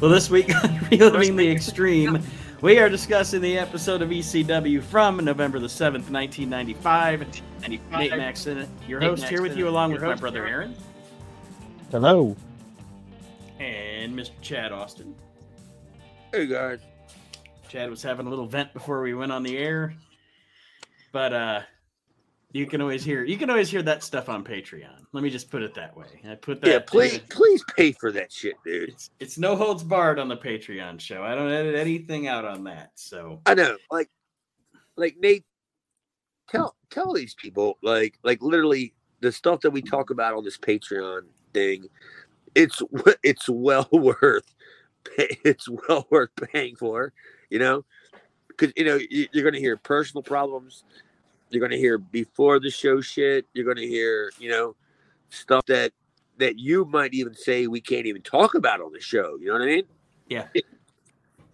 Well, this week on Reliving the Extreme, we are discussing the episode of ECW from November the 7th, 1995. Nate Maxon, your Nate host, here with you along your with my brother Aaron Hello. and Mr. Chad Austin. Hey guys. Chad was having a little vent before we went on the air, but uh, you can always hear you can always hear that stuff on Patreon. Let me just put it that way. I put that. Yeah, please, please pay for that shit, dude. It's it's no holds barred on the Patreon show. I don't edit anything out on that. So I know, like, like Nate, tell tell these people, like, like literally the stuff that we talk about on this Patreon thing. It's it's well worth it's well worth paying for, you know, because you know you're gonna hear personal problems. You're gonna hear before the show shit. You're gonna hear, you know, stuff that that you might even say we can't even talk about on the show. You know what I mean? yeah,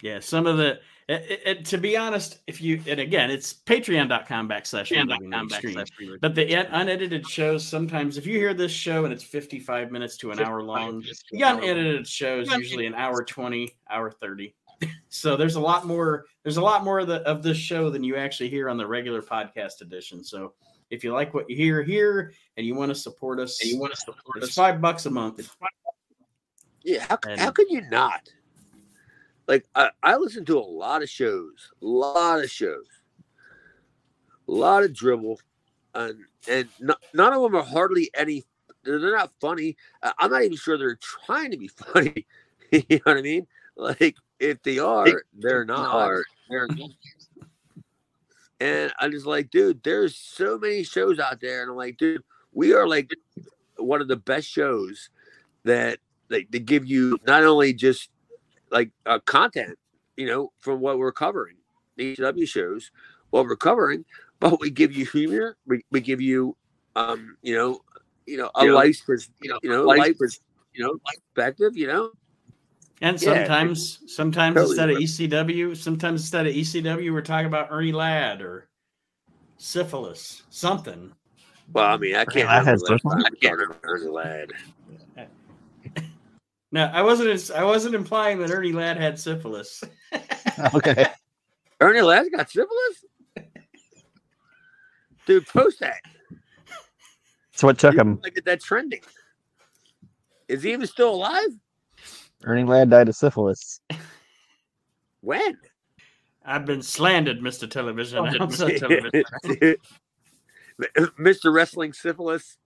Yeah. some of the. It, it- to be honest, if you and again, it's patreon.com backslash Reliving the Extreme. But the unedited shows sometimes, if you hear this show and it's 55 minutes to an hour long, the unedited shows usually an hour 20, hour 30. So there's a lot more. There's a lot more of the of this show than you actually hear on the regular podcast edition. So if you like what you hear here and you want to support us, And you want to support it's us? five bucks a month. Yeah, how, And- how could you not? Like I, I listen to a lot of shows, a lot of shows, a lot of dribble, and and no, none of them are hardly any. They're, they're not funny. I'm not even sure they're trying to be funny. you know what I mean? Like if they are, they're not. They're and I'm just like, dude, there's so many shows out there, and I'm like, dude, we are like one of the best shows that like they give you not only just like uh, content, you know, from what we're covering, the ECW shows, what we're covering, but we give you humor, we, we give you, um, you know, you know, a You know, life, pers- you know, you know, life, you know, perspective, you know. And Yeah, sometimes, sometimes totally instead of ECW, sometimes instead of ECW, we're talking about Ernie Ladd or syphilis, something. Well, I mean, I can't Ladd remember has the last syphilis? time we talked Ernie Ladd. No, I wasn't. I wasn't implying that Ernie Ladd had syphilis. Okay. Ernie Ladd's got syphilis. Dude, post that. So what took him? Like, get that trending. Is he even still alive? Ernie Ladd died of syphilis. When? I've been slandered, Mister Television. Announcer. Dude. Mr. Wrestling Syphilis.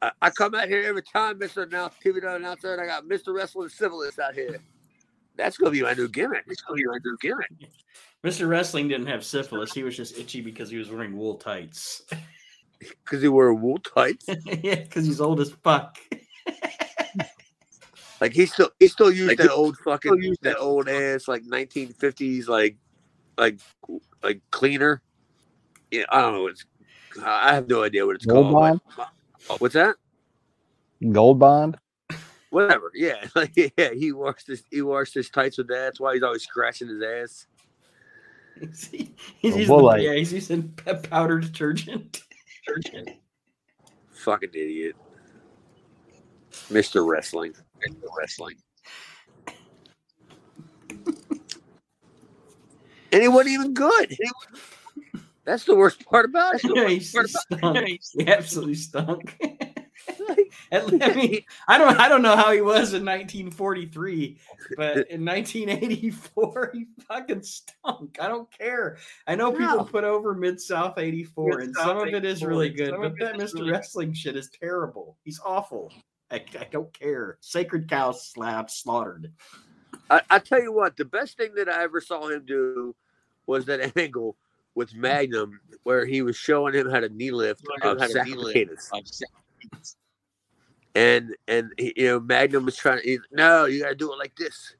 I, I come out here every time, Mr. Announce, TV announcer, and I got Mr. Wrestling Syphilis out here. That's gonna be my new gimmick. It's gonna be my new gimmick. Mister Wrestling didn't have syphilis. He was just itchy because he was wearing wool tights. Because he wore wool tights. yeah, because he's old as fuck. Like he still he still used Like, that old fucking still used that that old ass like 1950s like like like cleaner. Yeah, I don't know. It's I have no idea what it's Gold called. bond? but- what's that? Gold bond? Whatever. Yeah, like yeah, he washed his he washed his tights with that. That's why he's always scratching his ass. he's, he's A using, Woolite. yeah, he's using pe- powder detergent. Fucking idiot. Mr. Wrestling. Mr. Wrestling. and he wasn't even good. That's the worst part about it. Yeah, he stunk. He absolutely stunk. Like, And, I mean, I don't, I don't know how he was in 1943, but in 1984, he fucking stunk. I don't care. I know people No. put over Mid South '84, and Mid-South some of it is really good, but of it that is Mr. really- Wrestling shit is terrible. He's awful. I, I don't care. Sacred cow slab slaughtered. I, I tell you what, the best thing that I ever saw him do was that angle with Magnum where he was showing him how to knee lift Showing of him sack knee potatoes. And and you know Magnum was trying to no, you gotta do it like this.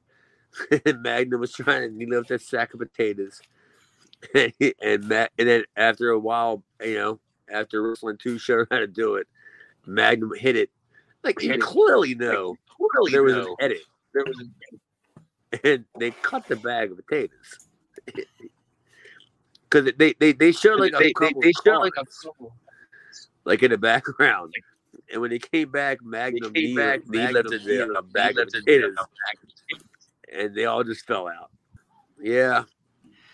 and Magnum was trying to knee lift that sack of potatoes. and he- and Matt and then after a while, you know, after Wrestling Two showed him how to do it, Magnum hit it. Like you clearly know Clearly there was know. an edit. There was an edit. and they cut the bag of potatoes. Because they, they, they showed like they, a they, couple they showed like a couple like in the background. And when they came back, Magnum came back, Magnum the, a bag of potatoes. bag of potatoes. and they all just fell out. Yeah,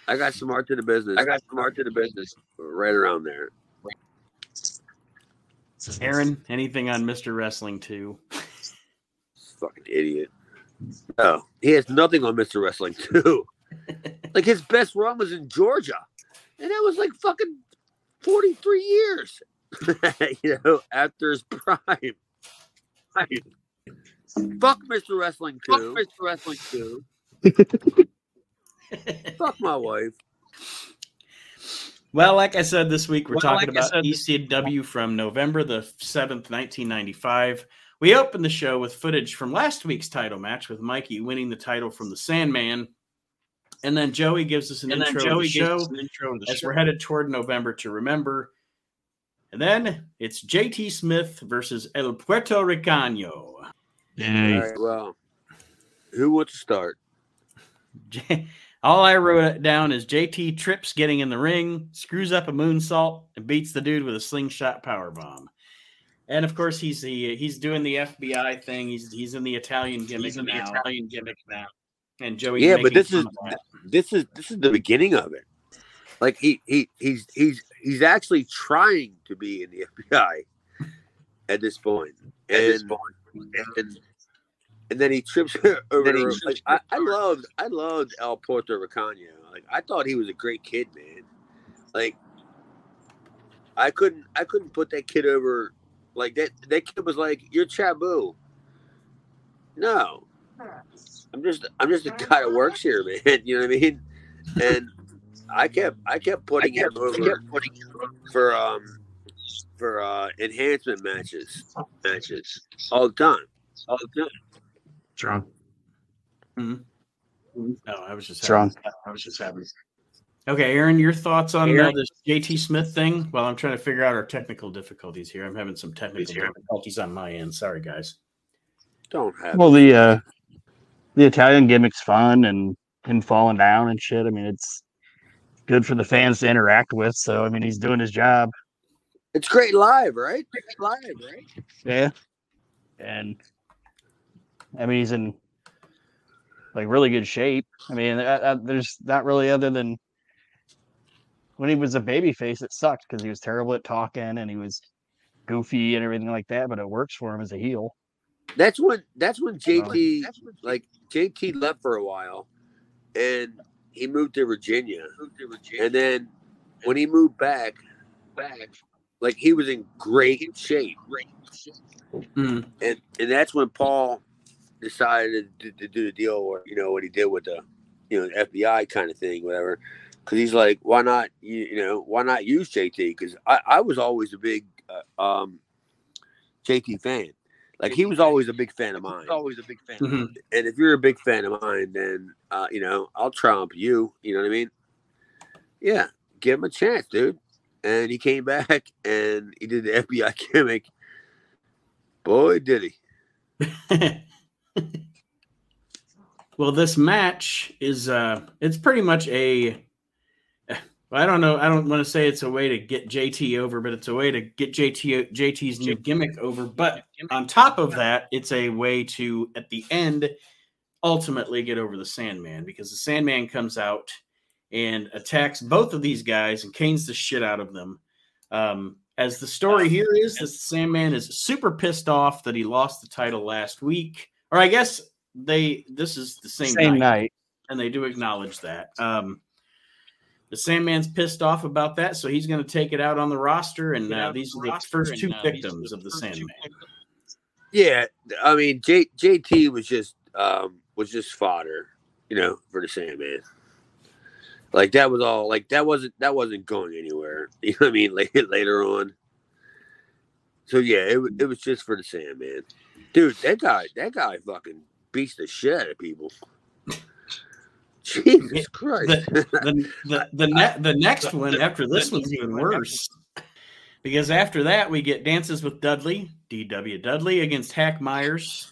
I got some art to the business. I got some art to the business right around there. Aaron, anything on Mr. Wrestling 2? Fucking idiot. No, he has nothing on Mr. Wrestling 2. like his best run was in Georgia. And that was like fucking 43 years. you know, after his prime. Fuck Mr. Wrestling 2. Fuck Mr. Wrestling 2. Fuck my wife. Well, like I said this week, we're well, talking like about ECW from November the 7th, 1995. We opened the show with footage from last week's title match with Mikey winning the title from the Sandman. And then Joey gives us an, intro, to the show an intro to the as show. we're headed toward November to remember. And then it's JT Smith versus El Puerto Ricano. All right, well, who wants to start? All I wrote down is JT trips getting in the ring, screws up a moonsault, and beats the dude with a slingshot power bomb. And of course, he's the he's doing the FBI thing. He's he's in the Italian gimmick he's in now. The Italian gimmick now. And Joey, yeah, but this is this is this is the beginning of it. Like he he he's he's he's actually trying to be in the FBI at this point. At and, this point. And, and then he trips over. He trips like, I, I, loved, I loved El Puerto Ricano. Like I thought he was a great kid, man. Like I couldn't, I couldn't put that kid over. Like that, that kid was like, "You're Chabu." No, I'm just, I'm just a guy that works here, man. You know what I mean? And I kept, I kept putting I kept, him over kept putting him for, um, for uh enhancement matches, matches all the time, all the time. Strong. Mm-hmm. No, I was just strong. Happy. I was just happy. Okay, Aaron, your thoughts on uh, this JT Smith thing? Well, I'm trying to figure out our technical difficulties here. I'm having some technical difficulties on my end. Sorry, guys. Don't have. Well, the uh, the Italian gimmick's fun and him falling down and shit. I mean, it's good for the fans to interact with. So, I mean, he's doing his job. It's great live, right? Great live, right? Yeah. And I mean, he's in like really good shape. I mean, uh, uh, there's not really other than when he was a baby face, it sucked because he was terrible at talking and he was goofy and everything like that. But it works for him as a heel. That's when that's when JT that's like JT left for a while, and he moved to Virginia. Moved to Virginia. And then when he moved back, back, like he was in great shape. Great shape. Mm-hmm. And and that's when Paul decided to, to, do the deal, or you know what he did with the, you know, FBI kind of thing, whatever. Because he's like, why not, you, you, know, why not use JT? Because I, I was always a big uh, um, JT fan. Like he was always a big fan of mine. Always a big fan. Mm-hmm. And if you're a big fan of mine, then uh, you know I'll trump you. You know what I mean? Yeah, give him a chance, dude. And he came back and he did the FBI gimmick. Boy, did he! well, this match is uh it's pretty much a I don't know. I don't want to say it's a way to get JT over, but it's a way to get JT JT's new gimmick over. But on top of that, it's a way to at the end ultimately get over the Sandman because the Sandman comes out and attacks both of these guys and canes the shit out of them. Um, as the story here is, the Sandman is super pissed off that he lost the title last week or I guess they this is the same, same night, night, and they do acknowledge that. Um, the Sandman's pissed off about that, so he's going to take it out on the roster, and uh, these are the first two and, uh, victims of the Sandman. Yeah, I mean J- JT was just um, was just fodder, you know, for the Sandman. Like that was all. Like that wasn't that wasn't going anywhere. You know what I mean? Like later on. So yeah, it, it was just for the Sandman. Dude, that guy, that guy fucking beats the shit out of people. Jesus Christ. The, the, the, the, ne- the next one after this one's even worse. Because after that, we get Dances with Dudley, DW Dudley against Hack Myers.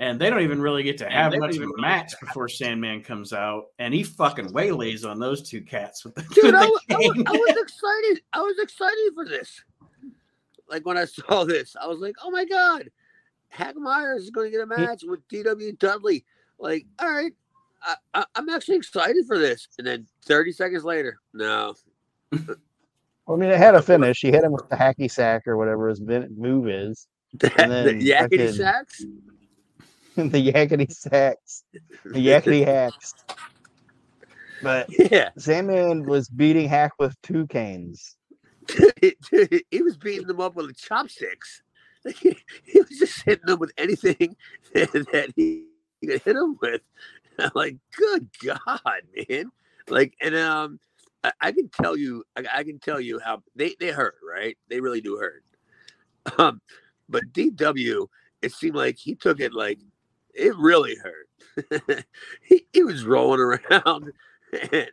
And they don't even really get to have much of a match before Sandman comes out. And he fucking waylays on those two cats with the, Dude, with the I, I, was, I was excited. I was excited for this. Like when I saw this, I was like, oh my God. Hack Myers is going to get a match with DW Dudley. Like, all right, I, am actually excited for this. And then 30 seconds later, no. well, I mean, it had a finish. He hit him with the hacky sack or whatever his move is. the yakety sacks? the yakety sacks. The yakety hacks. But yeah, Sandman was beating Hack with two canes. he was beating them up with chopsticks. He, was just hitting them with anything that, he, could hit them with. I'm like, good God, man! Like, and um, I, I can tell you, I, I, can tell you how they they hurt, right? They really do hurt. Um, but DW, it seemed like he took it like it really hurt. he, he was rolling around and,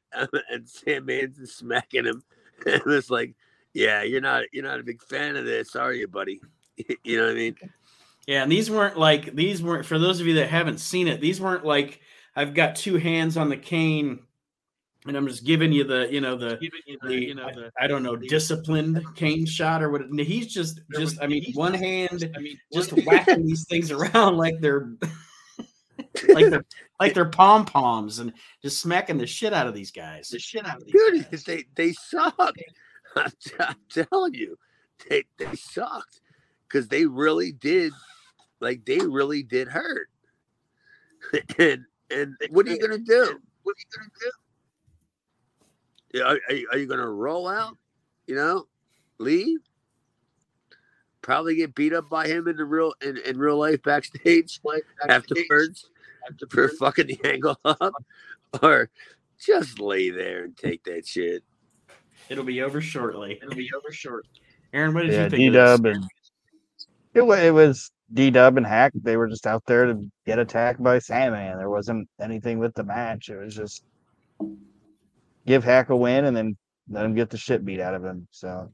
and Sandman's smacking him. And it's like, yeah, you're not you're not a big fan of this, are you, buddy? you know what I mean? Yeah, and these weren't like these weren't for those of you that haven't seen it. These weren't like I've got two hands on the cane, and I'm just giving you the you know the, you the, the you know the, I, I, don't know disciplined cane shot or what. He's just just I mean one hand I mean just whacking these things around like they're like they're like they're pom poms and just smacking the shit out of these guys. The shit out of these Dude, guys. they they suck. I'm, I'm telling you, they they sucked because they really did, like they really did hurt. and and what are you gonna do? What are you gonna do? Are, are, are you gonna roll out? You know, leave? Probably get beat up by him in the real in, in real life backstage, backstage. afterwards for fucking the angle up, or just lay there and take that shit. It'll be over shortly. It'll be over shortly. Aaron, what did yeah, you think? D Dub and it was it was D Dub and Hack. They were just out there to get attacked by Sandman. There wasn't anything with the match. It was just give Hack a win and then let him get the shit beat out of him. So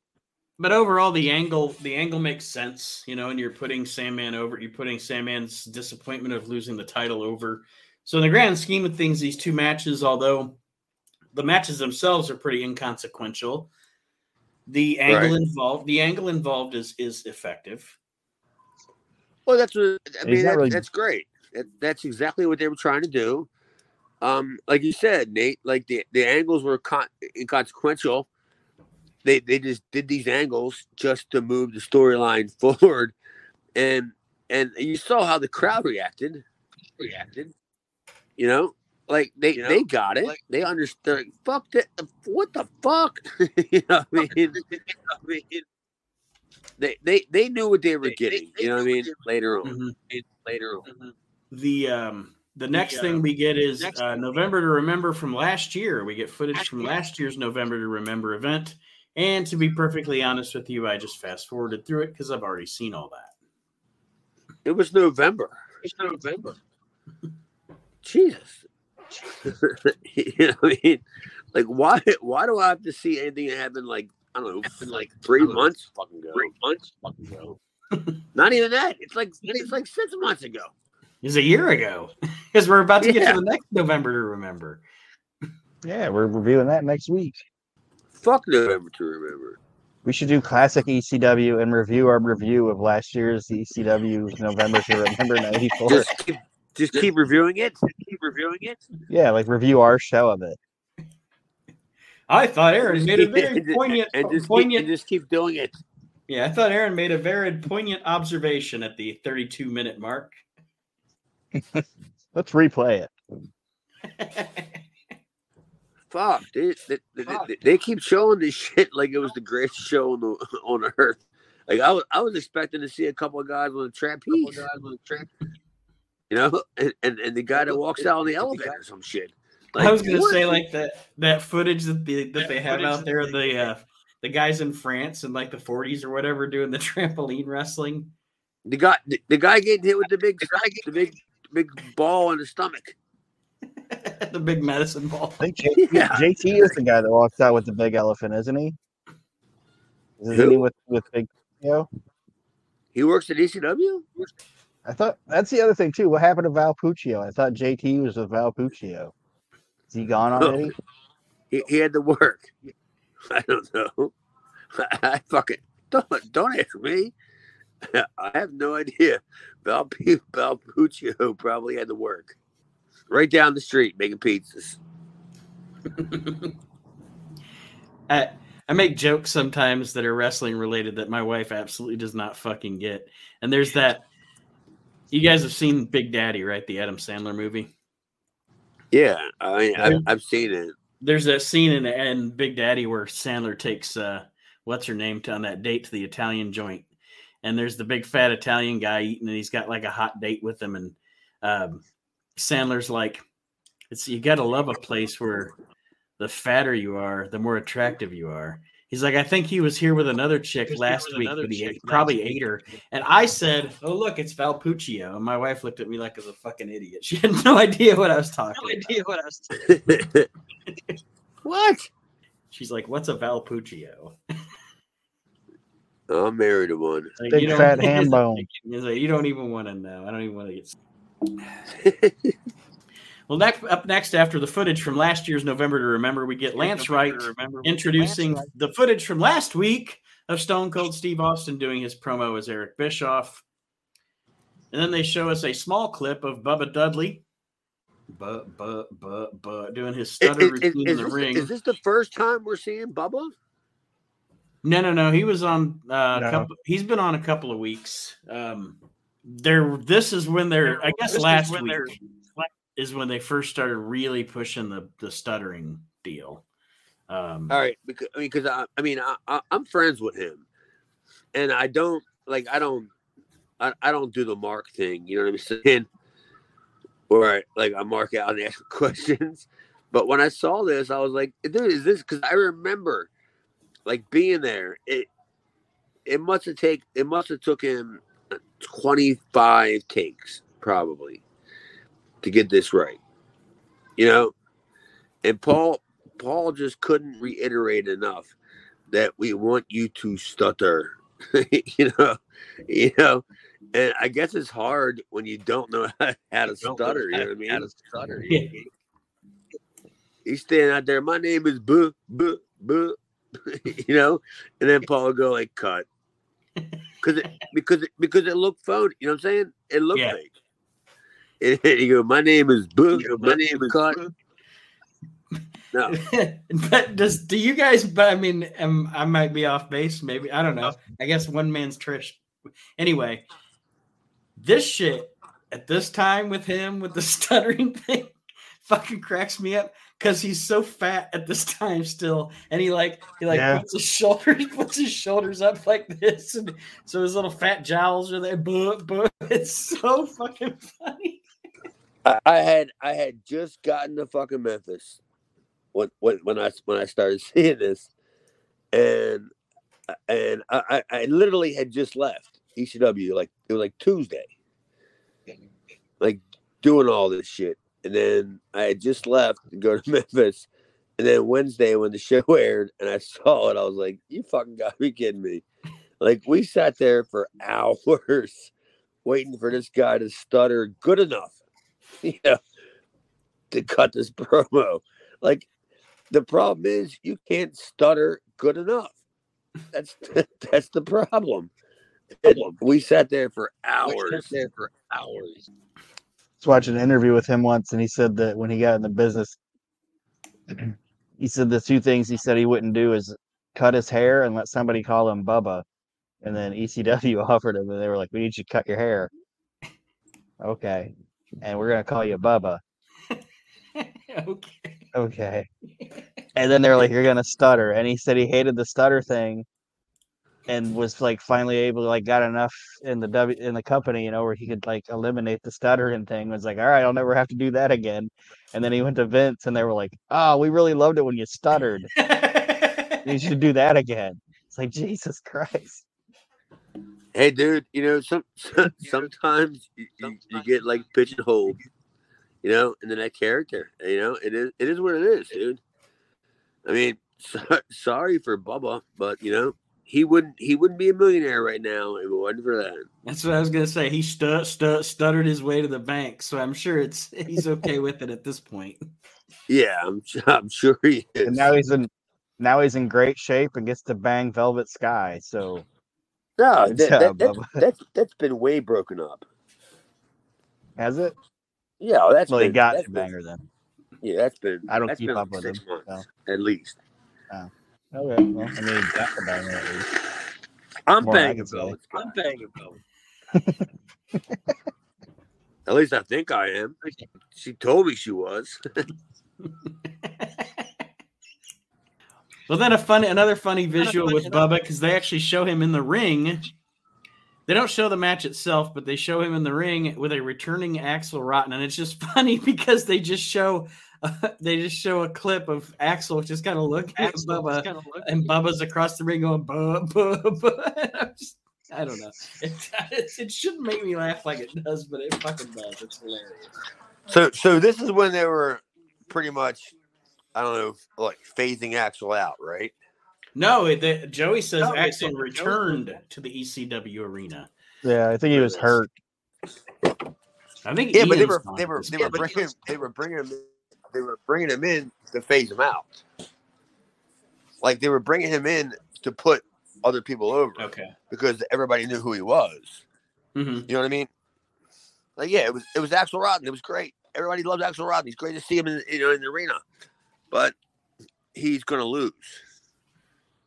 but overall the angle the angle makes sense you know and you're putting sandman over you're putting sandman's disappointment of losing the title over so in the grand scheme of things these two matches although the matches themselves are pretty inconsequential the angle right. involved the angle involved is is effective well that's what i mean that, really... that's great that, that's exactly what they were trying to do um like you said nate like the the angles were con- inconsequential they they just did these angles just to move the storyline forward, and and you saw how the crowd reacted. Reacted, you know, like they you know, they got it. Like, they understood. Fuck that. What the fuck? you know, what I mean, I mean, they they they knew what they were they, getting. They, you know what I mean? Later on, mm-hmm. later on. Mm-hmm. The um the next the, thing uh, we get is uh, November to Remember from last year. We get footage from last year's November to Remember event. And to be perfectly honest with you, I just fast forwarded through it because I've already seen all that. It was November. It's November. Jesus. you know what I mean? Like why why do I have to see anything that happened like I don't know, in like three months fucking ago. Three months fucking ago. Not even that. It's like it's like six months ago. It's a year ago. Because we're about to yeah. get to the next November to remember. Yeah, we're reviewing that next week. Fuck November to remember. We should do classic ECW and review our review of last year's ECW November to Remember '94. Just keep, just keep reviewing it. Keep reviewing it. Yeah, like review our show of it. I thought Aaron made a very poignant, and just, poignant. Keep, and just keep doing it. Yeah, I thought Aaron made a very poignant observation at the 32 minute mark. Let's replay it. fuck, they, they, they, they, keep showing this shit like it was the greatest show on the on earth. Like I was, I was expecting to see a couple of guys with a trapeze, guys with a trapeze. you know, and, and, and the guy that walks out on the elevator or some shit. Like, I was gonna what? say like that that footage that the that, that they have out there, the uh, the guys in France in like the 40s or whatever doing the trampoline wrestling. The guy, the, the guy getting hit with the big, the big, big ball in the stomach. the big medicine ball. I think JT, yeah. JT is the guy that walks out with the big elephant, isn't he? Isn't Who? he with with big? You know? He works at ECW. I thought that's the other thing too. What happened to Val Puccio? I thought JT was with Val Puccio. Is he gone already? No. He, he had to work. I don't know. I, I fucking don't don't ask me. I have no idea. Val, Val Puccio probably had to work. right down the street making pizzas. I I make jokes sometimes that are wrestling related that my wife absolutely does not fucking get. And there's that. You guys have seen Big Daddy, right? The Adam Sandler movie. Yeah, I I've, I've seen it. There's that scene in, in Big Daddy where Sandler takes uh, what's her name to on that date to the Italian joint, and there's the big fat Italian guy eating, and he's got like a hot date with him, and um, Sandler's like, "It's you got to love a place where the fatter you are, the more attractive you are." He's like, I think he was here with another chick last week, but he ate, probably ate her. And I said, Oh, look, it's Val Puccio. And my wife looked at me like I was a fucking idiot. She had no idea what I was talking no about. idea what I was What? She's like, What's a Val Puccio? I'm married to one. Like, Big fat ham bone. Like, you don't even want to know. I don't even want to get. Well, next, up next after the footage from last year's November to Remember, we get Lance Wright introducing Lance the footage from last week of Stone Cold Steve Austin doing his promo as Eric Bischoff. And then they show us a small clip of Bubba Dudley but, but, but, but doing his stutter is, routine is, in the this, ring. Is this the first time we're seeing Bubba? No, no, no. He was on uh, no. couple, he's been on a couple of weeks. Um, there, this is when they're, I guess, last week is when they first started really pushing the the stuttering deal. Um, All right, because I mean, because I, I mean, I, I, I'm friends with him, and I don't like, I don't, I, I don't do the mark thing. You know what I'm saying? Where like I mark out and ask questions. But when I saw this, I was like, dude, is this? Because I remember, like being there. It it must have take it must have took him 25 takes probably to get this right. You know, and Paul Paul just couldn't reiterate enough that we want you to stutter. you know, you know, and I guess it's hard when you don't know how, how to stutter. You know what I mean? How to stutter. Yeah. He's standing out there. My name is Boo Boo Boo. you know, and then Paul would go like, "Cut," because it because it because it looked phony. You know what I'm saying? It looked yeah. fake. And you go, my name is Boo. My name is Cut. No. but does do you guys? But I mean, um, I might be off base. Maybe I don't know. I guess one man's Trish. Anyway, this shit at this time with him with the stuttering thing fucking cracks me up because he's so fat at this time still, and he like he like yeah. puts his shoulders puts his shoulders up like this, and so his little fat jowls are there. But but it's so fucking funny. I, I had I had just gotten to fucking Memphis when when when I when I started seeing this, and and I I literally had just left ECW like it was like Tuesday, like doing all this shit, and then I had just left to go to Memphis, and then Wednesday when the show aired and I saw it, I was like, "You fucking got me kidding me!" Like we sat there for hours waiting for this guy to stutter good enough you know, to cut this promo. Like the problem is you can't stutter good enough. That's that's the problem. And we sat there for hours. We sat there for hours. I was watching an interview with him once, and he said that when he got in the business, he said the two things he said he wouldn't do is cut his hair and let somebody call him Bubba. And then ECW offered him, and they were like, "We need you to cut your hair." Okay, and we're gonna call you Bubba. okay. Okay. And then they're like, "You're gonna stutter," and he said he hated the stutter thing, and was like finally able to like got enough in the W in the company, you know, where he could like eliminate the stuttering thing. Was like, "All right, I'll never have to do that again." And then he went to Vince, and they were like, "Oh, we really loved it when you stuttered. you should do that again." It's like Jesus Christ. Hey, dude, you know, some, sometimes you, you, you get like pigeonholed, you know, into that character. You know, it is it is what it is, dude. I mean, so, sorry for Bubba, but you know, he wouldn't he wouldn't be a millionaire right now if it wasn't for that. That's what I was gonna say. He stu- stu- stuttered his way to the bank, so I'm sure it's he's okay with it at this point. Yeah, I'm I'm sure he is. And now he's in now he's in great shape and gets to bang Velvet Sky. So no, that, that, that's, that's that's been way broken up. Has it? Yeah, that's Well, been, he got that's to been- banger then. Yeah, that's been. I don't keep up like with six him, months, at least. Oh. Okay, well, I mean, got the banger at least. I'm More banging can say. Bill. I'm banging. At least I think I am. She told me she was. Well, then a funny, another funny visual with Bubba because they actually show him in the ring. They don't show the match itself, but they show him in the ring with a returning Axel Rotten, and it's just funny because they just show they just show a clip of Axel just kind of looking at Bubba, and Bubba's across the ring going "Bubba, Bubba." And I'm just, I don't know. It, it, it shouldn't make me laugh like it does, but it fucking does. It's hilarious. So, so this is when they were pretty much, I don't know, like phasing Axel out, right? No, the, Joey says No, Axel didn't. returned to the ECW arena. Yeah, I think he was hurt. I think Yeah, but they were they were they were bringing they were bringing him in, they were bringing him in to phase him out. Like they were bringing him in to put other people over Okay. because everybody knew who he was. hmm You know what I mean? Like yeah, it was it was Axel Rotten. It was great. Everybody loves Axel Rotten. He's great to see him in you know in the arena, but he's gonna lose,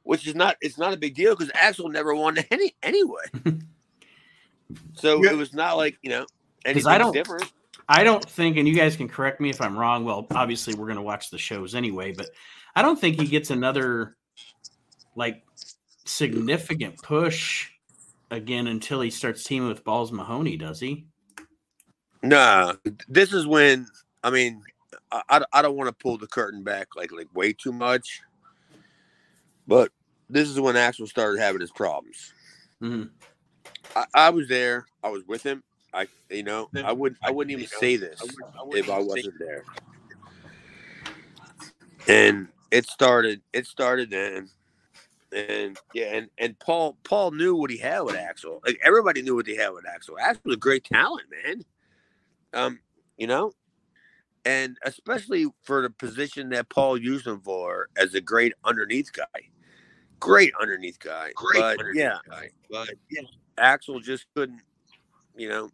which is not it's not a big deal because Axel never won any anyway. so Yeah. it was not like you know anything I don't- different. I don't think, and you guys can correct me if I'm wrong. Well, obviously we're going to watch the shows anyway, but I don't think he gets another like significant push again until he starts teaming with Balls Mahoney, does he? Nah, this is when I mean I, I, I don't want to pull the curtain back like like way too much, but this is when Axel started having his problems. Mhm. I, I was there. I was with him. I you know I wouldn't I wouldn't even say this if I wasn't there. And it started. It started then. And yeah, and, and Paul Paul knew what he had with Axel. Like everybody knew what they had with Axel. Axel was a great talent, man. Um, you know, and especially for the position that Paul used him for as a great underneath guy. Great underneath guy. Great but, underneath yeah, guy. but yeah, Axel just couldn't, you know,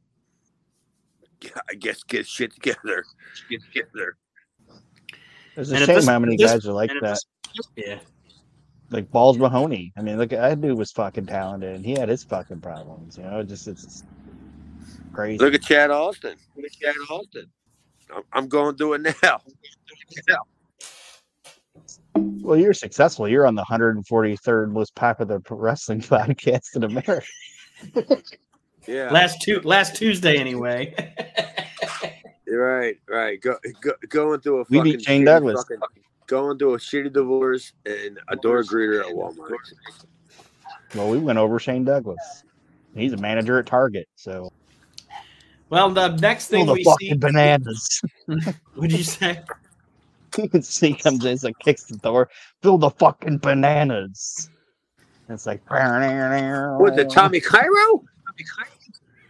I guess get shit together. Get together. It's a And shame this- how many this- guys are like that. this- Yeah. Like Balls Mahoney. I mean, look, that dude was fucking talented, and he had his fucking problems. You know, it just it's crazy. Look at Chad Austin. Look at Chad Austin. I'm, I'm going through it now. Well, you're successful. You're on the 143rd most popular wrestling podcast in America. Yeah. Last two last Tuesday anyway. Right, right. Go, go, going through a We beat Shane Douglas. fucking- going through a shitty divorce and a door greeter at Walmart. Well, we went over Shane Douglas. He's a manager at Target, so well, the next thing Full of we fucking see, bananas. What'd you say? he comes in, it's like kicks the door, fill the fucking bananas. And it's like What the Tommy Cairo?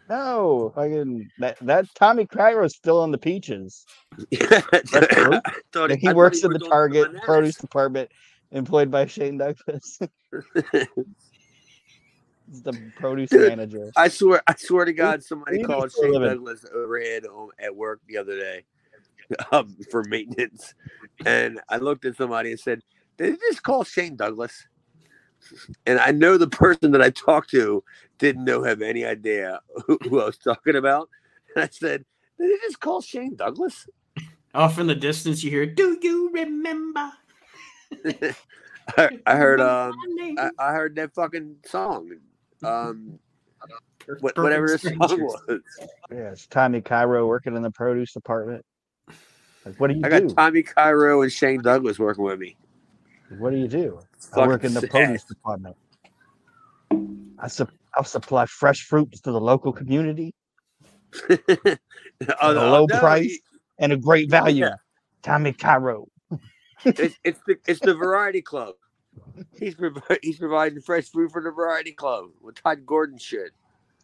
No, fucking that that Tommy Cairo's still on the peaches. Yeah, I thought- Like, I he works in the Target produce department, employed by Shane Douglas. He's the produce Dude, manager. I swear, I swear to God, somebody leave called it for a Shane living. Douglas overhead home at work the other day um, for maintenance, and I looked at somebody and said, "Did you just call Shane Douglas?" And I know the person that I talked to didn't know have any idea who, who I was talking about, and I said, "Did you just call Shane Douglas?" Off in the distance, you hear, "Do you remember?" I, I heard, um. I, I heard that fucking song, um, Perfect what, whatever the song was. Yeah, it's Tommy Cairo working in the produce department. Like, what do you I got? Tommy Cairo and Shane Douglas working with me. What do you do? I work in the sad. produce department. I sup- I supply fresh fruits to the local community Oh, at a low no, price and a great value. Yeah. Tommy Cairo. It's, it's the it's the variety club. He's he's providing fresh fruit for the variety club with Todd Gordon shit.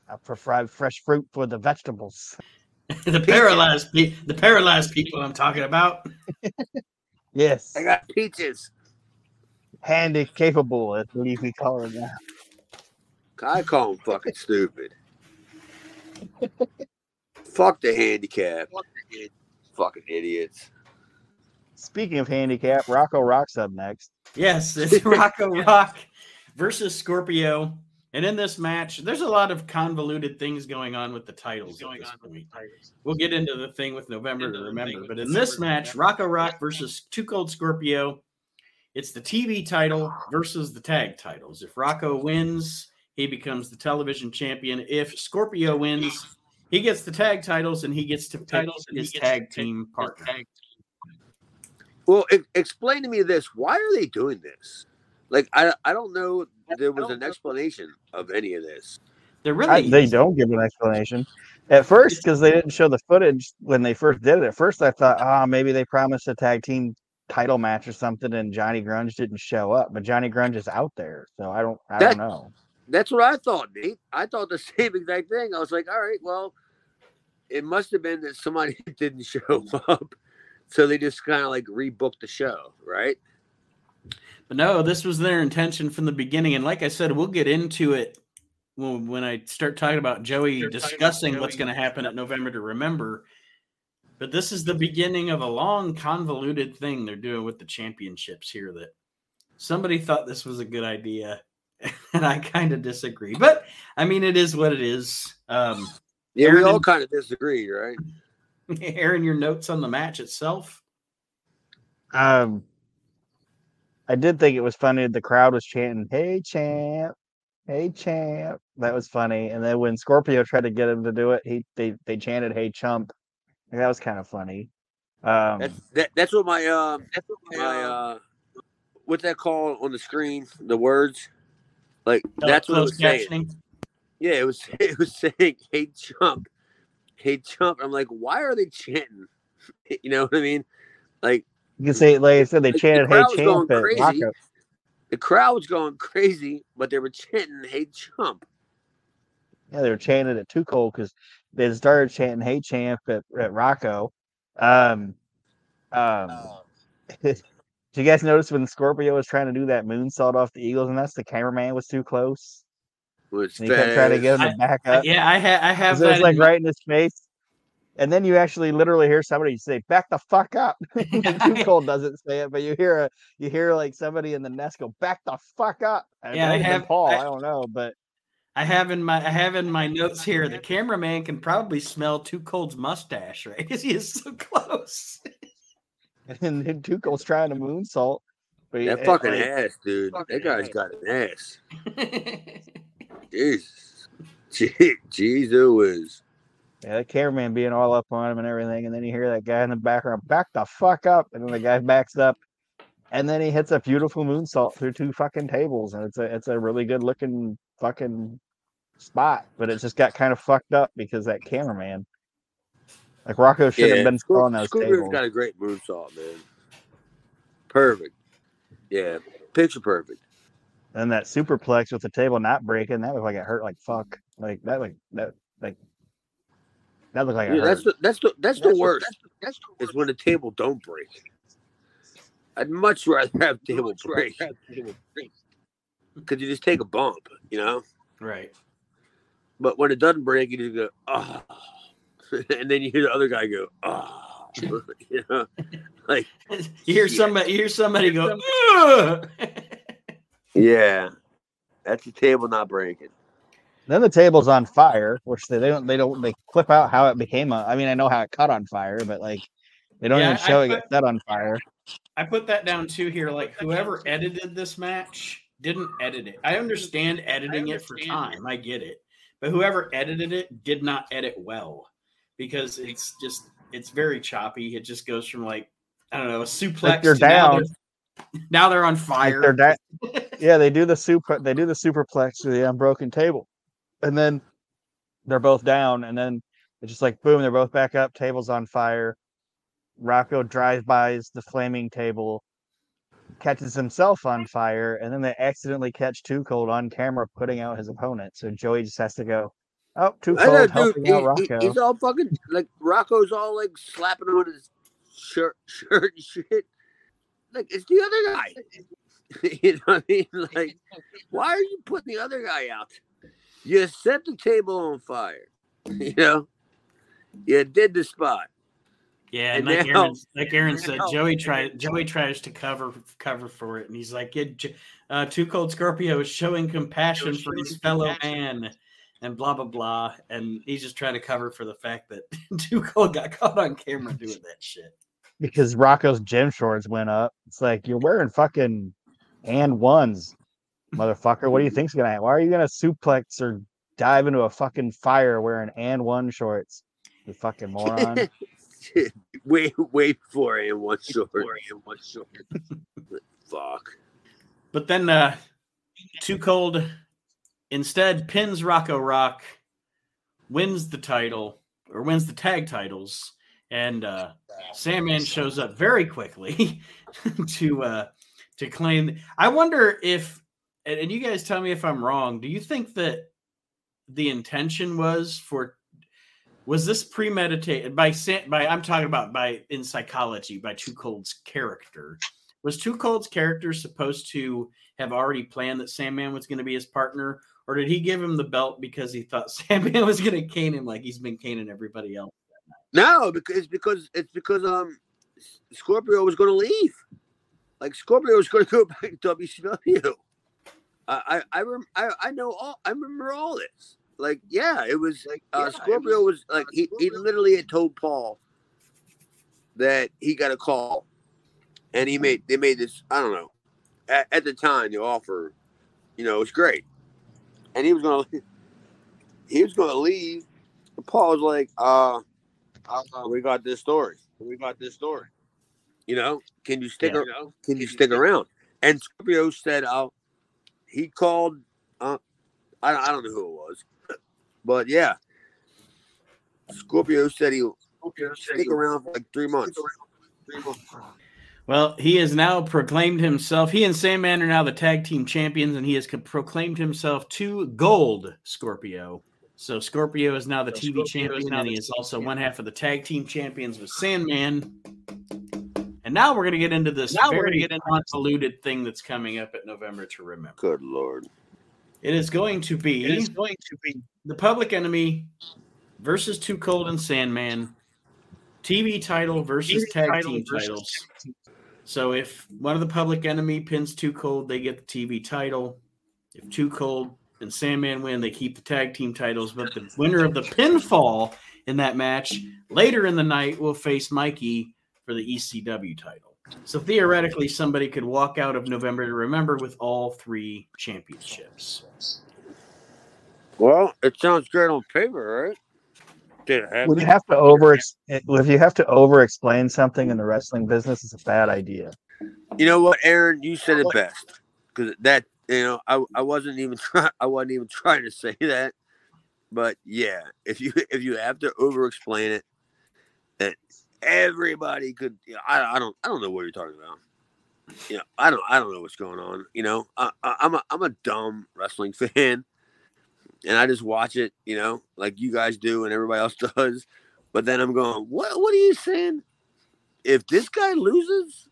I provide fresh fruit for the vegetables. the paralyzed pe- the paralyzed people I'm talking about. Yes, I got peaches. handy capable, I believe we call it now. I call him fucking stupid. Fuck the handicap. Fucking idiots. Speaking of handicap, Rocco Rock's up next. Yes, it's Rocco Rock versus Scorpio. And in this match, there's a lot of convoluted things going on with the titles. Going on point. Titles. We'll get into the thing with November to remember. But in this match, Rocco Rock versus Two Cold Scorpio, it's the TV title versus the tag titles. If Rocco wins, he becomes the television champion. If Scorpio wins, he gets the tag titles and he gets to pick his tag team partner. Well, explain to me this. Why are they doing this? Like, I, I don't know. There was an explanation of any of this. They're really I, they don't give an explanation at first because they didn't show the footage when they first did it. At first, I thought, oh, maybe they promised a tag team title match or something, and Johnny Grunge didn't show up. But Johnny Grunge is out there, so I don't, I that, don't know. That's what I thought, Nate. I thought the same exact thing. I was like, all right, well, it must have been that somebody didn't show up. So they just kind of like rebooked the show, right? But no, this was their intention from the beginning. And like I said, we'll get into it when, when I start talking about Joey discussing about what's going to happen at November to Remember. But this is the beginning of a long, convoluted thing they're doing with the championships here that somebody thought this was a good idea. And I kind of disagree. But I mean, it is what it is. Um, yeah, Aaron, we all kind of disagree, right? Aaron, your notes on the match itself? Um, I did think it was funny. The crowd was chanting, "Hey champ, hey champ." That was funny. And then when Scorpio tried to get him to do it, he they they chanted, "Hey chump." That was kind of funny. Um, that's that, that's what my uh, that's what my, my uh, what's that called on the screen? The words, like that's what it was saying. Yeah, it was it was saying, "Hey chump, hey chump." I'm like, why are they chanting? You know what I mean? Like you can say, like I said, they chanted the "Hey Champ" crazy. The crowd was going crazy, but they were chanting "Hey Chump." Yeah, they were chanting it too cold because they started chanting "Hey Champ" at, at Rocco. Um, um, did you guys notice when Scorpio was trying to do that moonsault off the Eagles, and that's the cameraman was too close? Which he kept trying to get him to back up. I, yeah, I, ha- I have. It was like right in his face and then you actually literally hear somebody say back the fuck up too cold doesn't say it but you hear a you hear like somebody in the nest go back the fuck up yeah i have paul I, I, don't know but i have in my i have in my notes here the cameraman can probably smell too cold's mustache right because he is so close and then too cold's trying to moonsault but that fucking like, ass dude that guy's ass. got an ass jesus jesus yeah, the cameraman being all up on him and everything, and then you hear that guy in the background back the fuck up, and then the guy backs up, and then he hits a beautiful moonsault through two fucking tables, and it's a it's a really good looking fucking spot, but it just got kind of fucked up because that cameraman, like Rocco, should yeah, have been on those tables. got a great moonsault, man. Perfect. Yeah, picture perfect. And that superplex with the table not breaking, that was like it hurt like fuck. Like that, like that, like that looked like yeah, that's the that's the that's, that's the worst. That's, the worst. Is when the table don't break. I'd much rather have table break. Because you just take a bump, you know. Right. But when it doesn't break, you just go, oh, and then you hear the other guy go, oh, you know, like you hear somebody, you hear somebody go, yeah, that's the table not breaking. Then the table's on fire, which they, they don't they don't they clip out how it became a. I mean, I know how it caught on fire, but like they don't yeah, even show I it get set on fire. I put that down too here. Like whoever edited this match didn't edit it. I understand editing I understand it for time. I get it, but whoever edited it did not edit well because it's just it's very choppy. It just goes from like I don't know a suplex. Like they're down. Now they're, on fire. Like they're da- yeah, they do the super. They do the superplex to the unbroken table and then they're both down, and then it's just like boom, they're both back up. Table's on fire. Rocco drives by the flaming table, catches himself on fire, and then they accidentally catch Too Cold on camera putting out his opponent. So Joey just has to go, oh, Too Cold know, helping dude, out he, Rocco. he's all fucking like Rocco's all like slapping on his shirt, shirt and shit. Like it's the other guy. you know what I mean? Like, why are you putting the other guy out? You set the table on fire. You know, you did the spot. Yeah, and, like, now, Aaron, like Aaron said, Joey tries Joey tries to cover cover for it, and he's like, uh, "Too Cold Scorpio is showing compassion for his fellow compassion. man." and blah blah blah. And he's just trying to cover for the fact that Too Cold got caught on camera doing that shit. Because Rocco's gym shorts went up. It's like you're wearing fucking and ones, motherfucker. What do you think's gonna happen? Why are you gonna suplex or dive into a fucking fire wearing and one shorts? You fucking moron. wait, wait for and one short. And one short. Fuck. But then uh Too Cold Instead, pins Rocco Rock, wins the title or wins the tag titles, and uh, Sandman shows up very quickly to uh, to claim. I wonder if, and you guys tell me if I'm wrong. Do you think that the intention was for was this premeditated by by I'm talking about by in psychology by Too Cold's character? Was Too Cold's character supposed to have already planned that Sandman was going to be his partner, or did he give him the belt because he thought Sandman was going to cane him like he's been caning everybody else? No, because it's because it's because um Scorpio was going to leave. Like Scorpio was going to go back to WCW. I I I, rem- I I know all. I remember all this. Like yeah, it was like uh, yeah, Scorpio was, was like he, he literally had told Paul that he got a call, and he made they made this. I don't know. At, at the time, the offer, you know, it was great and he was gonna he was gonna leave. Paul was like, uh, uh, we got this story. We got this story. You know, can you stick? Yeah, you know? Can you stick around? And Scorpio said, "Uh, he called. Uh, I, I don't know who it was, but yeah, Scorpio said he'll stick around for like three months. Three months. Well, he has now proclaimed himself. He and Sandman are now the tag team champions, and he has proclaimed himself to Gold Scorpio. So Scorpio is now the so TV Scorpio champion, and he is also champion. one half of the tag team champions with Sandman. And now we're going to get into this now very we're going to get into convoluted thing that's coming up at November to remember. Good lord! It is going to be. It is going to be the Public Enemy versus Too Cold and Sandman. TV title versus TV tag title team versus titles. So if one of the public enemy pins Too Cold, they get the TV title. If Too Cold and Sandman win, they keep the tag team titles. But the winner of the pinfall in that match later in the night will face Mikey for the ECW title. So theoretically, somebody could walk out of November to remember with all three championships. Well, it sounds great on paper, right? When you have to over if you have to over explain something in the wrestling business, it's a bad idea. You know what, Aaron? You said it best because that you know I, I wasn't even trying I wasn't even trying to say that, but yeah, if you if you have to over explain it, that everybody could. You know, I I don't I don't know what you're talking about. You know, I don't I don't know what's going on. You know, I, I I'm a I'm a dumb wrestling fan and I just watch it, you know, like you guys do and everybody else does. But then I'm going, what? What are you saying? If this guy loses,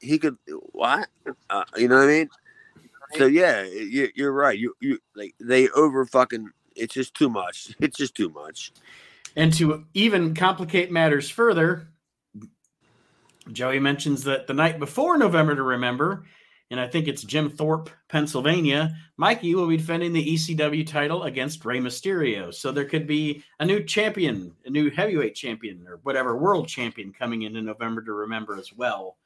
he could what? Uh, you know what I mean? So yeah, you, you're right. You you like they over fucking. It's just too much. It's just too much. And to even complicate matters further, Joey mentions that the night before November to Remember, and I think it's Jim Thorpe, Pennsylvania, Mikey will be defending the ECW title against Rey Mysterio. So there could be a new champion, a new heavyweight champion, or whatever world champion coming into November to remember as well.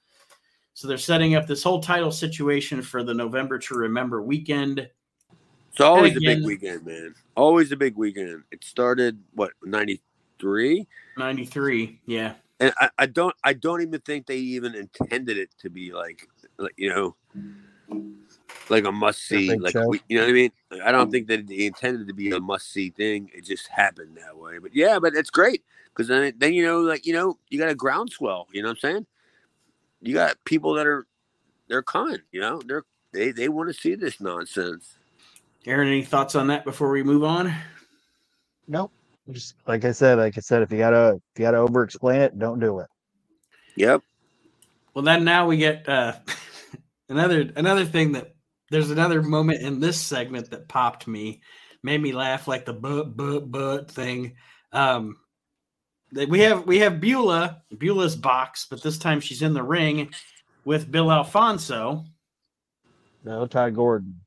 So they're setting up this whole title situation for the November to remember weekend. It's always again, a big weekend, man. Always a big weekend. It started what ninety three. Ninety three, yeah. And I, I don't I don't even think they even intended it to be like like you know like a must see. Like so. we, you know what I mean? I don't think that they intended to be a must see thing. It just happened that way. But yeah, but it's great because then then you know like you know you got a groundswell. You know what I'm saying? You got people that are they're con. You know they're they they want to see this nonsense. Aaron, any thoughts on that before we move on? Nope. Just like I said, like I said, if you gotta if you gotta over explain it, don't do it. Yep. Well, then now we get uh another another thing that there's another moment in this segment that popped me, made me laugh like the but but but thing. Um, we have we have Beulah, Beulah's box, but this time she's in the ring with Bill Alfonso. No, Ty Gordon.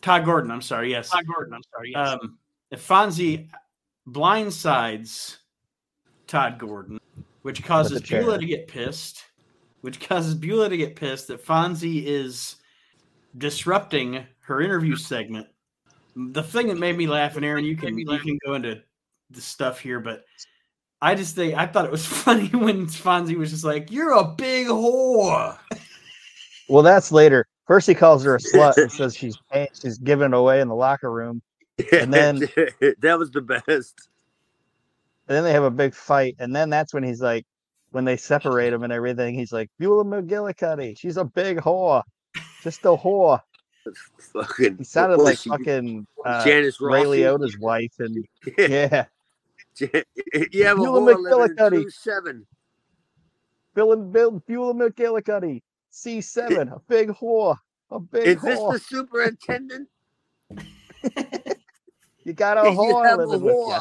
Todd Gordon, I'm sorry. Yes. Todd Gordon, I'm sorry. Yes. Um, if Fonzie blindsides Todd Gordon, which causes Beulah to get pissed, which causes Beulah to get pissed that Fonzie is disrupting her interview segment. The thing that made me laugh, and Aaron, you can you can go into the stuff here, but I just think I thought it was funny when Fonzie was just like, "You're a big whore." Well, that's later. First, he calls her a slut and says she's she's giving it away in the locker room, and then that was the best. And then they have a big fight, and then that's when he's like, when they separate him and everything, he's like, Beulah McGillicuddy, she's a big whore, just a whore. Fucking, he sounded like fucking uh, Janice Ray Liotta's wife, and yeah. you have Beulah McGillicuddy. Seven. Bill and Bill Beulah McGillicuddy. C seven. A big whore. A big. Is whore. this the superintendent? you got a whore. You a whore.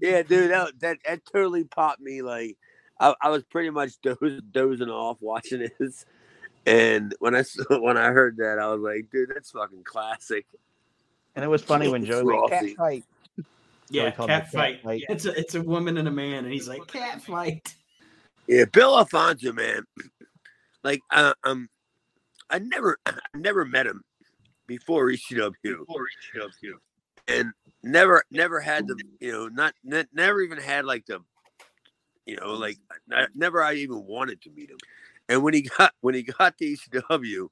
yeah, dude, that, that that totally popped me. Like, I, I was pretty much doze, dozing off watching this, and when I when I heard that, I was like, dude, that's fucking classic. And it was funny when Joe went cat fight. Yeah, cat fight. fight. It's a it's a woman and a man, and he's like cat fight. Yeah, Bill Alfonso, man. Like, uh, um, I never, I never met him before ECW. Before ECW, and never, never had the, you know, not, ne- never even had like the, you know, like, never I even wanted to meet him. And when he got, when he got to ECW,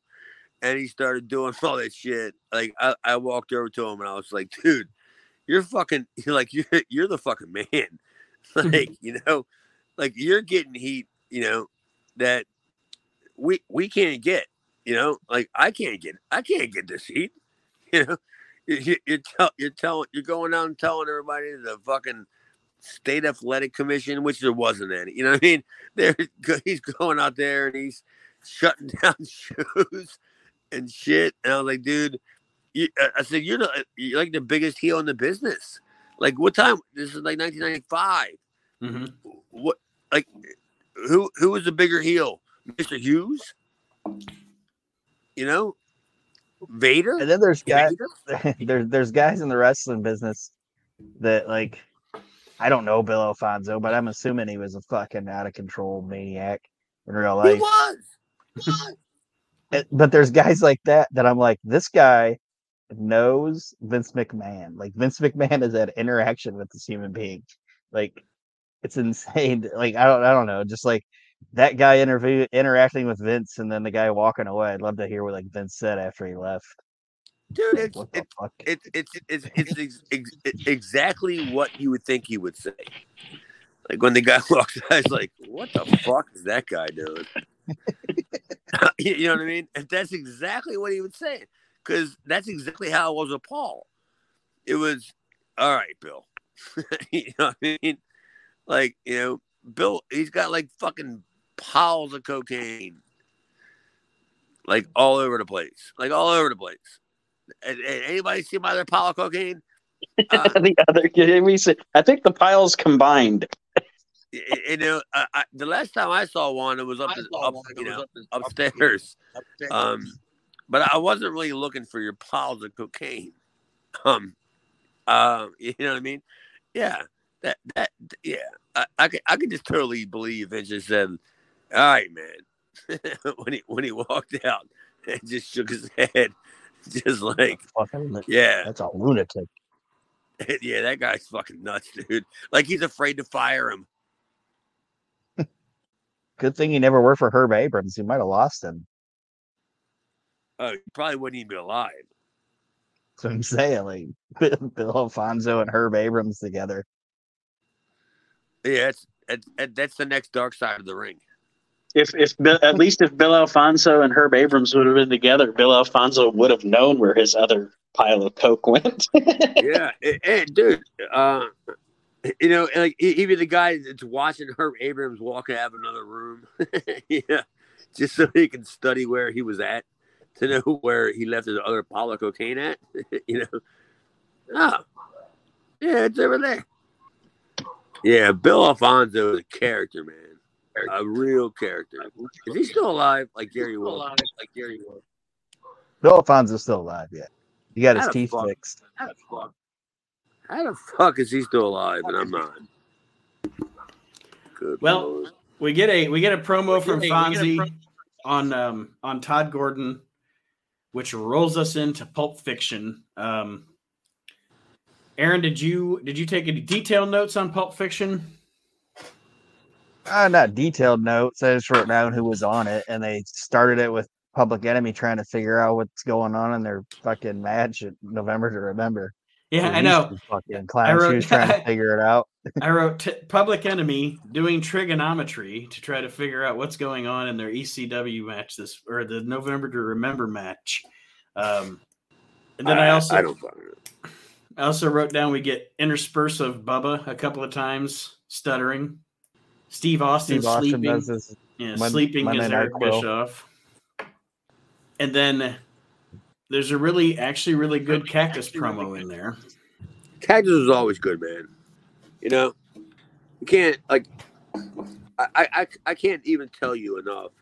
and he started doing all that shit, like, I, I walked over to him and I was like, dude, you're fucking, you're like, you're, you're the fucking man. like, you know like you're getting heat, you know, that we we can't get. You know, like I can't get, I can't get this heat. You know, you, you're tell, you're telling, you're going out and telling everybody the fucking state athletic commission, which there wasn't any. You know what I mean? There, he's going out there and he's shutting down shows and shit. And I was like, dude, you, I said, you're the, you're like the biggest heel in the business. Like, what time? This is like 1995. Mm-hmm. What like who who was the bigger heel, Mister Hughes? You know, Vader. And then there's guys. there's there's guys in the wrestling business that like I don't know Bill Alfonso, but I'm assuming he was a fucking out of control maniac in real life. He was. but there's guys like that that I'm like, this guy knows Vince McMahon. Like Vince McMahon has had interaction with this human being. Like it's insane. Like I don't I don't know, just like that guy interview interacting with Vince and then the guy walking away. I'd love to hear what like Vince said after he left. Dude, it's it, it, it's it's it's, it's ex, ex, exactly what you would think he would say. Like when the guy walks out, he's like, "What the fuck is that guy doing?" you know what I mean? And that's exactly what he would say, because that's exactly how it was with Paul. It was, "All right, Bill." you know what I mean? Like, you know, Bill, he's got like fucking piles of cocaine, like all over the place, like all over the place. And, and anybody see my other pile of cocaine? Uh, the other, I think the piles combined. you know, I, I, the last time I saw one, it was up, up, you know, up, upstairs. upstairs. Um, but I wasn't really looking for your piles of cocaine. Um, uh, you know what I mean? Yeah that that yeah, I, I could I could just totally believe and just said, "All right, man," when he when he walked out and just shook his head, just like, yeah, that's a lunatic. yeah, that guy's fucking nuts, dude. Like he's afraid to fire him. Good thing he never worked for Herb Abrams. He might have lost him. Oh, he probably wouldn't even be alive. That's what I'm saying. Like Bill Alfonso and Herb Abrams together. Yeah, it's, it, that's the next dark side of the ring. If if at least if Bill Alfonso and Herb Abrams would have been together, Bill Alfonso would have known where his other pile of coke went. yeah, and, dude, uh, you know, like even the guy that's watching Herb Abrams walk out of another room, yeah, just so he can study where he was at to know where he left his other pile of cocaine at. you know, oh, yeah, it's over there. Yeah, Bill Alfonso is a character, man. A real character. Is he still alive? Like Gary Wolfe? Like Gary Wolfe. Bill Alfonso's still alive, yeah. He got his How teeth fixed. How the fuck? How the fuck is he still alive and I'm not? Good Well, Lord. We get a we get a promo from get we get a Fonzie on um on Todd Gordon, which rolls us into Pulp Fiction. Um Aaron, did you did you take any detailed notes on Pulp Fiction? Uh, not detailed notes. I just wrote down who was on it, and they started it with Public Enemy trying to figure out what's going on in their fucking match at November to Remember. Yeah, I know. two Fucking clown wrote- shoes trying to figure it out. I wrote t- Public Enemy doing trigonometry to try to figure out what's going on in their ECW match this or the November to Remember match. Um, and then I, also I don't. I also wrote down we get intersperse of Bubba a couple of times stuttering. Steve Austin Steve Austin sleeping. does this. Yeah, Mon- sleeping Monday as Night Eric Bischoff. And then there's a really, actually, really good cactus promo in there. Cactus is always good, man. You know, you can't like. I, I I- I can't even tell you enough.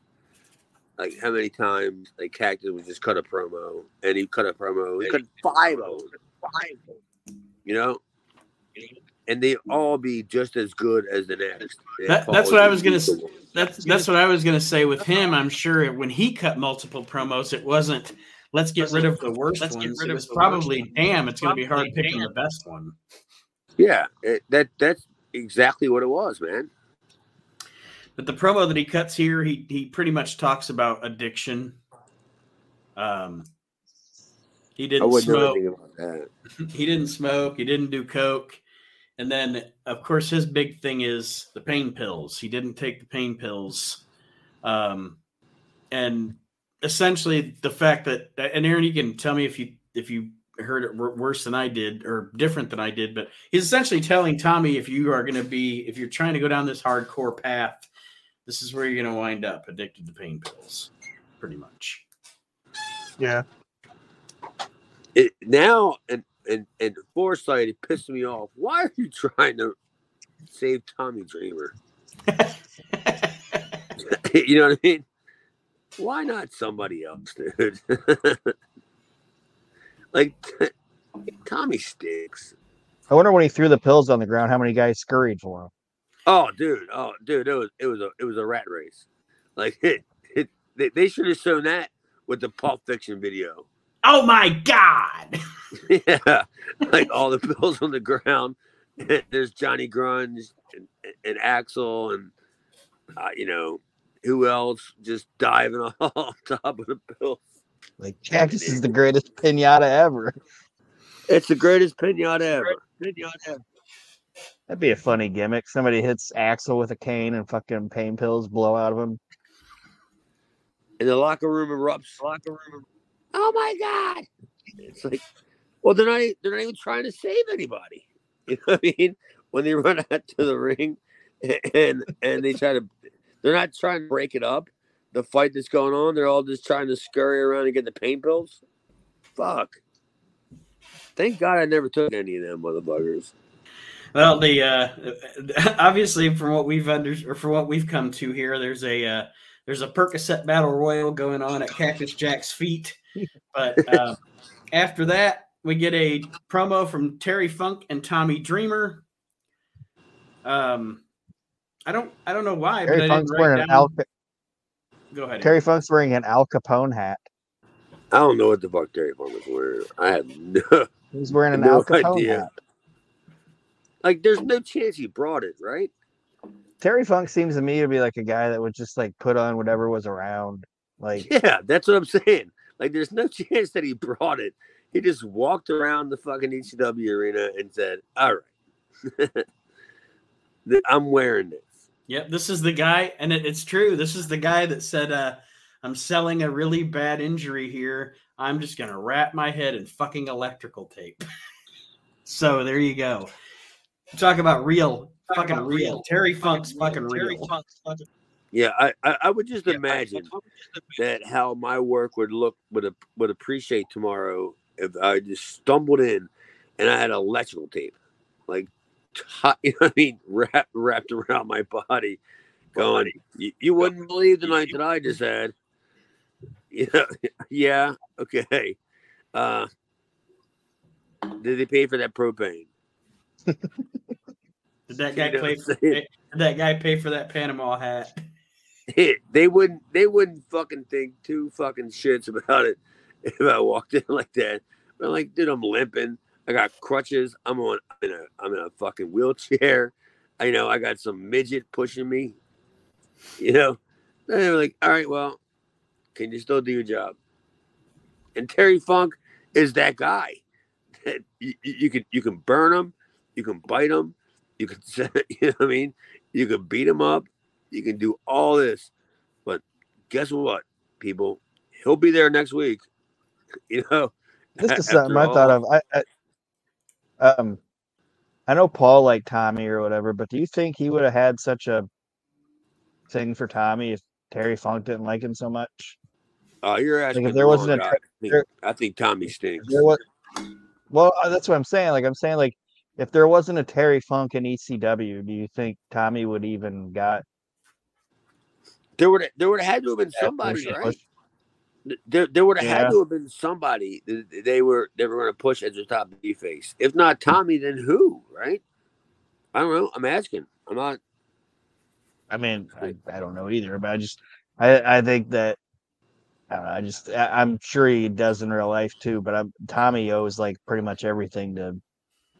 Like how many times like Cactus would just cut a promo, and he cut a promo. He cut five of them. Five. of them, You know, and they all be just as good as the next. That- that's what I was gonna equal. That's that's what I was gonna say with him. I'm sure when he cut multiple promos, it wasn't let's get rid of the worst Let's get ones. rid It of was probably damn, it's gonna be hard Probably, picking damn. the best one. Yeah, it, that that's exactly what it was, man. But the promo that he cuts here, he he pretty much talks about addiction. Um, he didn't wouldn't know smoke. anything about that. he didn't smoke. He didn't do coke. And then, of course, his big thing is the pain pills. He didn't take the pain pills. Um, and essentially, the fact that and Aaron, you can tell me if you if you heard it worse than I did or different than I did, but he's essentially telling Tommy if you are going to be if you're trying to go down this hardcore path, this is where you're going to wind up addicted to pain pills, pretty much. Yeah. it now and and and foresight it pissed me off why are you trying to save tommy dreamer you know what i mean why not somebody else dude like tommy stinks I wonder when he threw the pills on the ground, how many guys scurried for him. oh dude oh dude it was it was a it was a rat race like it, it they, they should have shown that with the pulp fiction video oh my god! yeah, like all the pills on the ground. There's Johnny Grunge and, and Axel and uh, you know who else just diving off top of the bills. Like Cactus is the greatest pinata ever. It's the greatest pinata ever. Pinata ever. That'd be a funny gimmick. Somebody hits Axel with a cane and fucking pain pills blow out of him. And the locker room erupts. Locker room. Er- oh my god! It's like, well, they're not. They're not even trying to save anybody. You know what I mean? When they run out to the ring, and and they try to, they're not trying to break it up. The fight that's going on, they're all just trying to scurry around and get the pain pills. Fuck. Thank God I never took any of them motherfuckers. Well, the uh, obviously from what we've under or for what we've come to here, there's a uh, there's a Percocet battle royal going on at Cactus Jack's feet. But uh, after that, we get a promo from Terry Funk and Tommy Dreamer. Um, I don't I don't know why, but Terry I Funk's didn't write wearing an. Al, Go ahead. Terry Funk's wearing an Al Capone hat. I don't know what the fuck Terry Funk was wearing. I have no He's wearing an No Al Capone idea. hat. like. There's no chance he brought it, right? Terry Funk seems to me to be like a guy that would just like put on whatever was around. Like Yeah, that's what I'm saying. Like, there's no chance that he brought it. He just walked around the fucking ECW arena and said, "All right, I'm wearing this." Yep, this is the guy, and it, it's true. This is the guy that said, uh, "I'm selling a really bad injury here. I'm just gonna wrap my head in fucking electrical tape." so there you go. Talk about real, fucking about real. real. Terry Funk's fucking Terry real. Funk's fucking- Yeah, I, I, I would just Yeah, I- imagine that how my work would look would ap- would appreciate tomorrow if I just stumbled in and I had electrical tape, like you know what I mean, wrapped, wrapped around my body, going, you, you wouldn't believe the night that I just had. Yeah, yeah, okay. Uh, did they pay for that propane? did that guy you know pay for, did that guy pay for that Panama hat? they wouldn't they wouldn't fucking think two fucking shits about it if I walked in like that. But like, dude, I'm limping. I got crutches. I'm on. I'm in a. I'm in a fucking wheelchair. I know. I got some midget pushing me. You know. And they were like, "All right, well, can you still do your job?" And Terry Funk is that guy. you, you can you can burn him, you can bite him, you can you know what I mean. You can beat him up, you can do all this, but guess what, people? He'll be there next week. You know. This is something I thought of. I, I um, I know Paul liked Tommy or whatever, but do you think he would have had such a thing for Tommy if Terry Funk didn't like him so much? Oh, you're asking. Like if there wasn't a, I think, there, I think Tommy stinks. Was, well, uh, that's what I'm saying. Like I'm saying, like if there wasn't a Terry Funk in ECW, do you think Tommy would even got? There would there would have had to have been somebody, right? There, there would have yeah. had to have been somebody they were they were going to push as the top B face. If not Tommy, then who? Right? I don't know. I'm asking. I'm not. I mean, I, I don't know either, but I just I I think that I, know, I just I, am sure he does in real life too. But I'm Tommy owes like pretty much everything to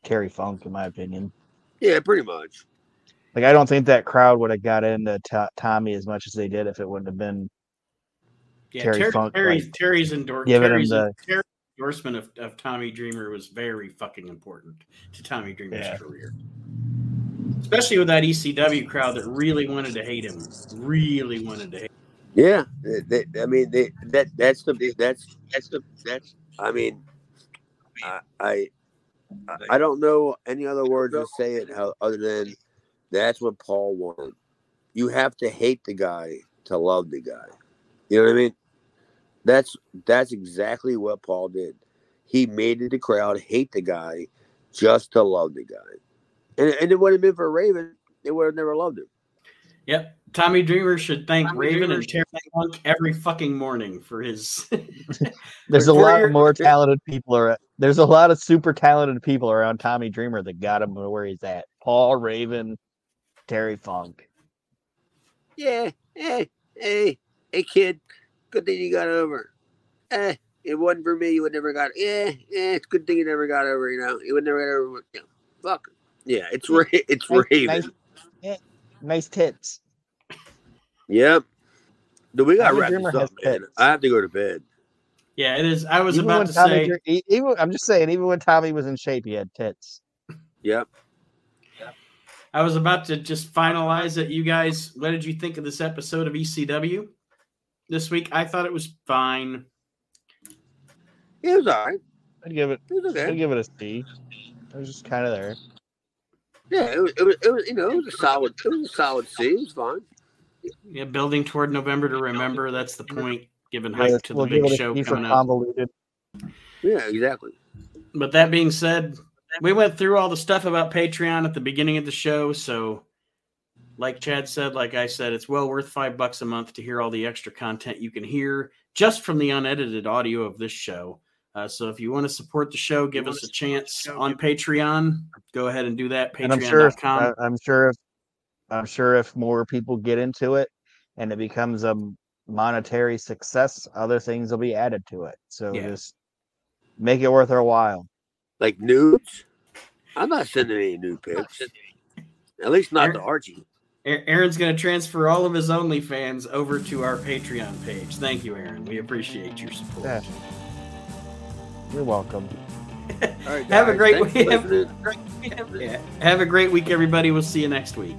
Terry Funk, in my opinion. Yeah, pretty much. Like I don't think that crowd would have got into t- Tommy as much as they did if it wouldn't have been yeah, Terry, Terry Funk, Terry's, like, Terry's, endor- Terry's, the, Terry's, endorsement of, of Tommy Dreamer was very fucking important to Tommy Dreamer's yeah. career. Especially with that ECW crowd that really wanted to hate him. Really wanted to hate him. Yeah. They, I mean, they, that that's the that's that's the that's I mean I, I I don't know any other words to say it how, other than that's what Paul wanted. You have to hate the guy to love the guy. You know what I mean? That's that's exactly what Paul did. He made the crowd hate the guy just to love the guy. And, and it would have been for Raven, they would have never loved him. Yep. Tommy Dreamer should thank Tommy Raven Dreamer and Terry Funk every fucking morning for his. there's a lot more talented people around. There's a lot of super talented people around Tommy Dreamer that got him where he's at. Paul Raven, Terry Funk. Yeah. Hey, hey, hey, kid good thing you got over. Eh, it wasn't for me. You would never got. Eh, eh, it's good thing you never got over. You know, you would never get over. You know, fuck. Yeah, it's Ra- it's nice, Raven. Nice, nice tits. Yep. Do we got wrap this up, man? Tits. I have to go to bed. Yeah, it is. I was even about to Tommy, say. Even I'm just saying, even when Tommy was in shape, he had tits. Yep. I was about to just finalize it. You guys, what did you think of this episode of ECW? This week. I thought it was fine. It was all right. I'd give it. it okay. I'd give it a C. It was just kind of there. Yeah, it was, it was. It was. You know, it was a solid. It was a solid C. It was fine. Yeah, building toward November to remember. That's the point. Giving hype yeah, to we'll the big show coming up. Yeah, exactly. But that being said, we went through all the stuff about Patreon at the beginning of the show, so like Chad said, like I said, it's well worth five bucks a month to hear all the extra content you can hear just from the unedited audio of this show. Uh, so if you want to support the show, give us a chance on Patreon. Go ahead and do that. Patreon.com. I'm sure, If, I'm sure if I'm sure if more people get into it and it becomes a monetary success, other things will be added to it. So yeah. just make it worth our while. Like nudes? I'm not sending any nude pics. At least not to Archie. Aaron's going to transfer all of his OnlyFans over to our Patreon page. Thank you, Aaron. We appreciate your support. Yeah. You're welcome. have a great week. Have, yeah. have a great week, everybody. We'll see you next week.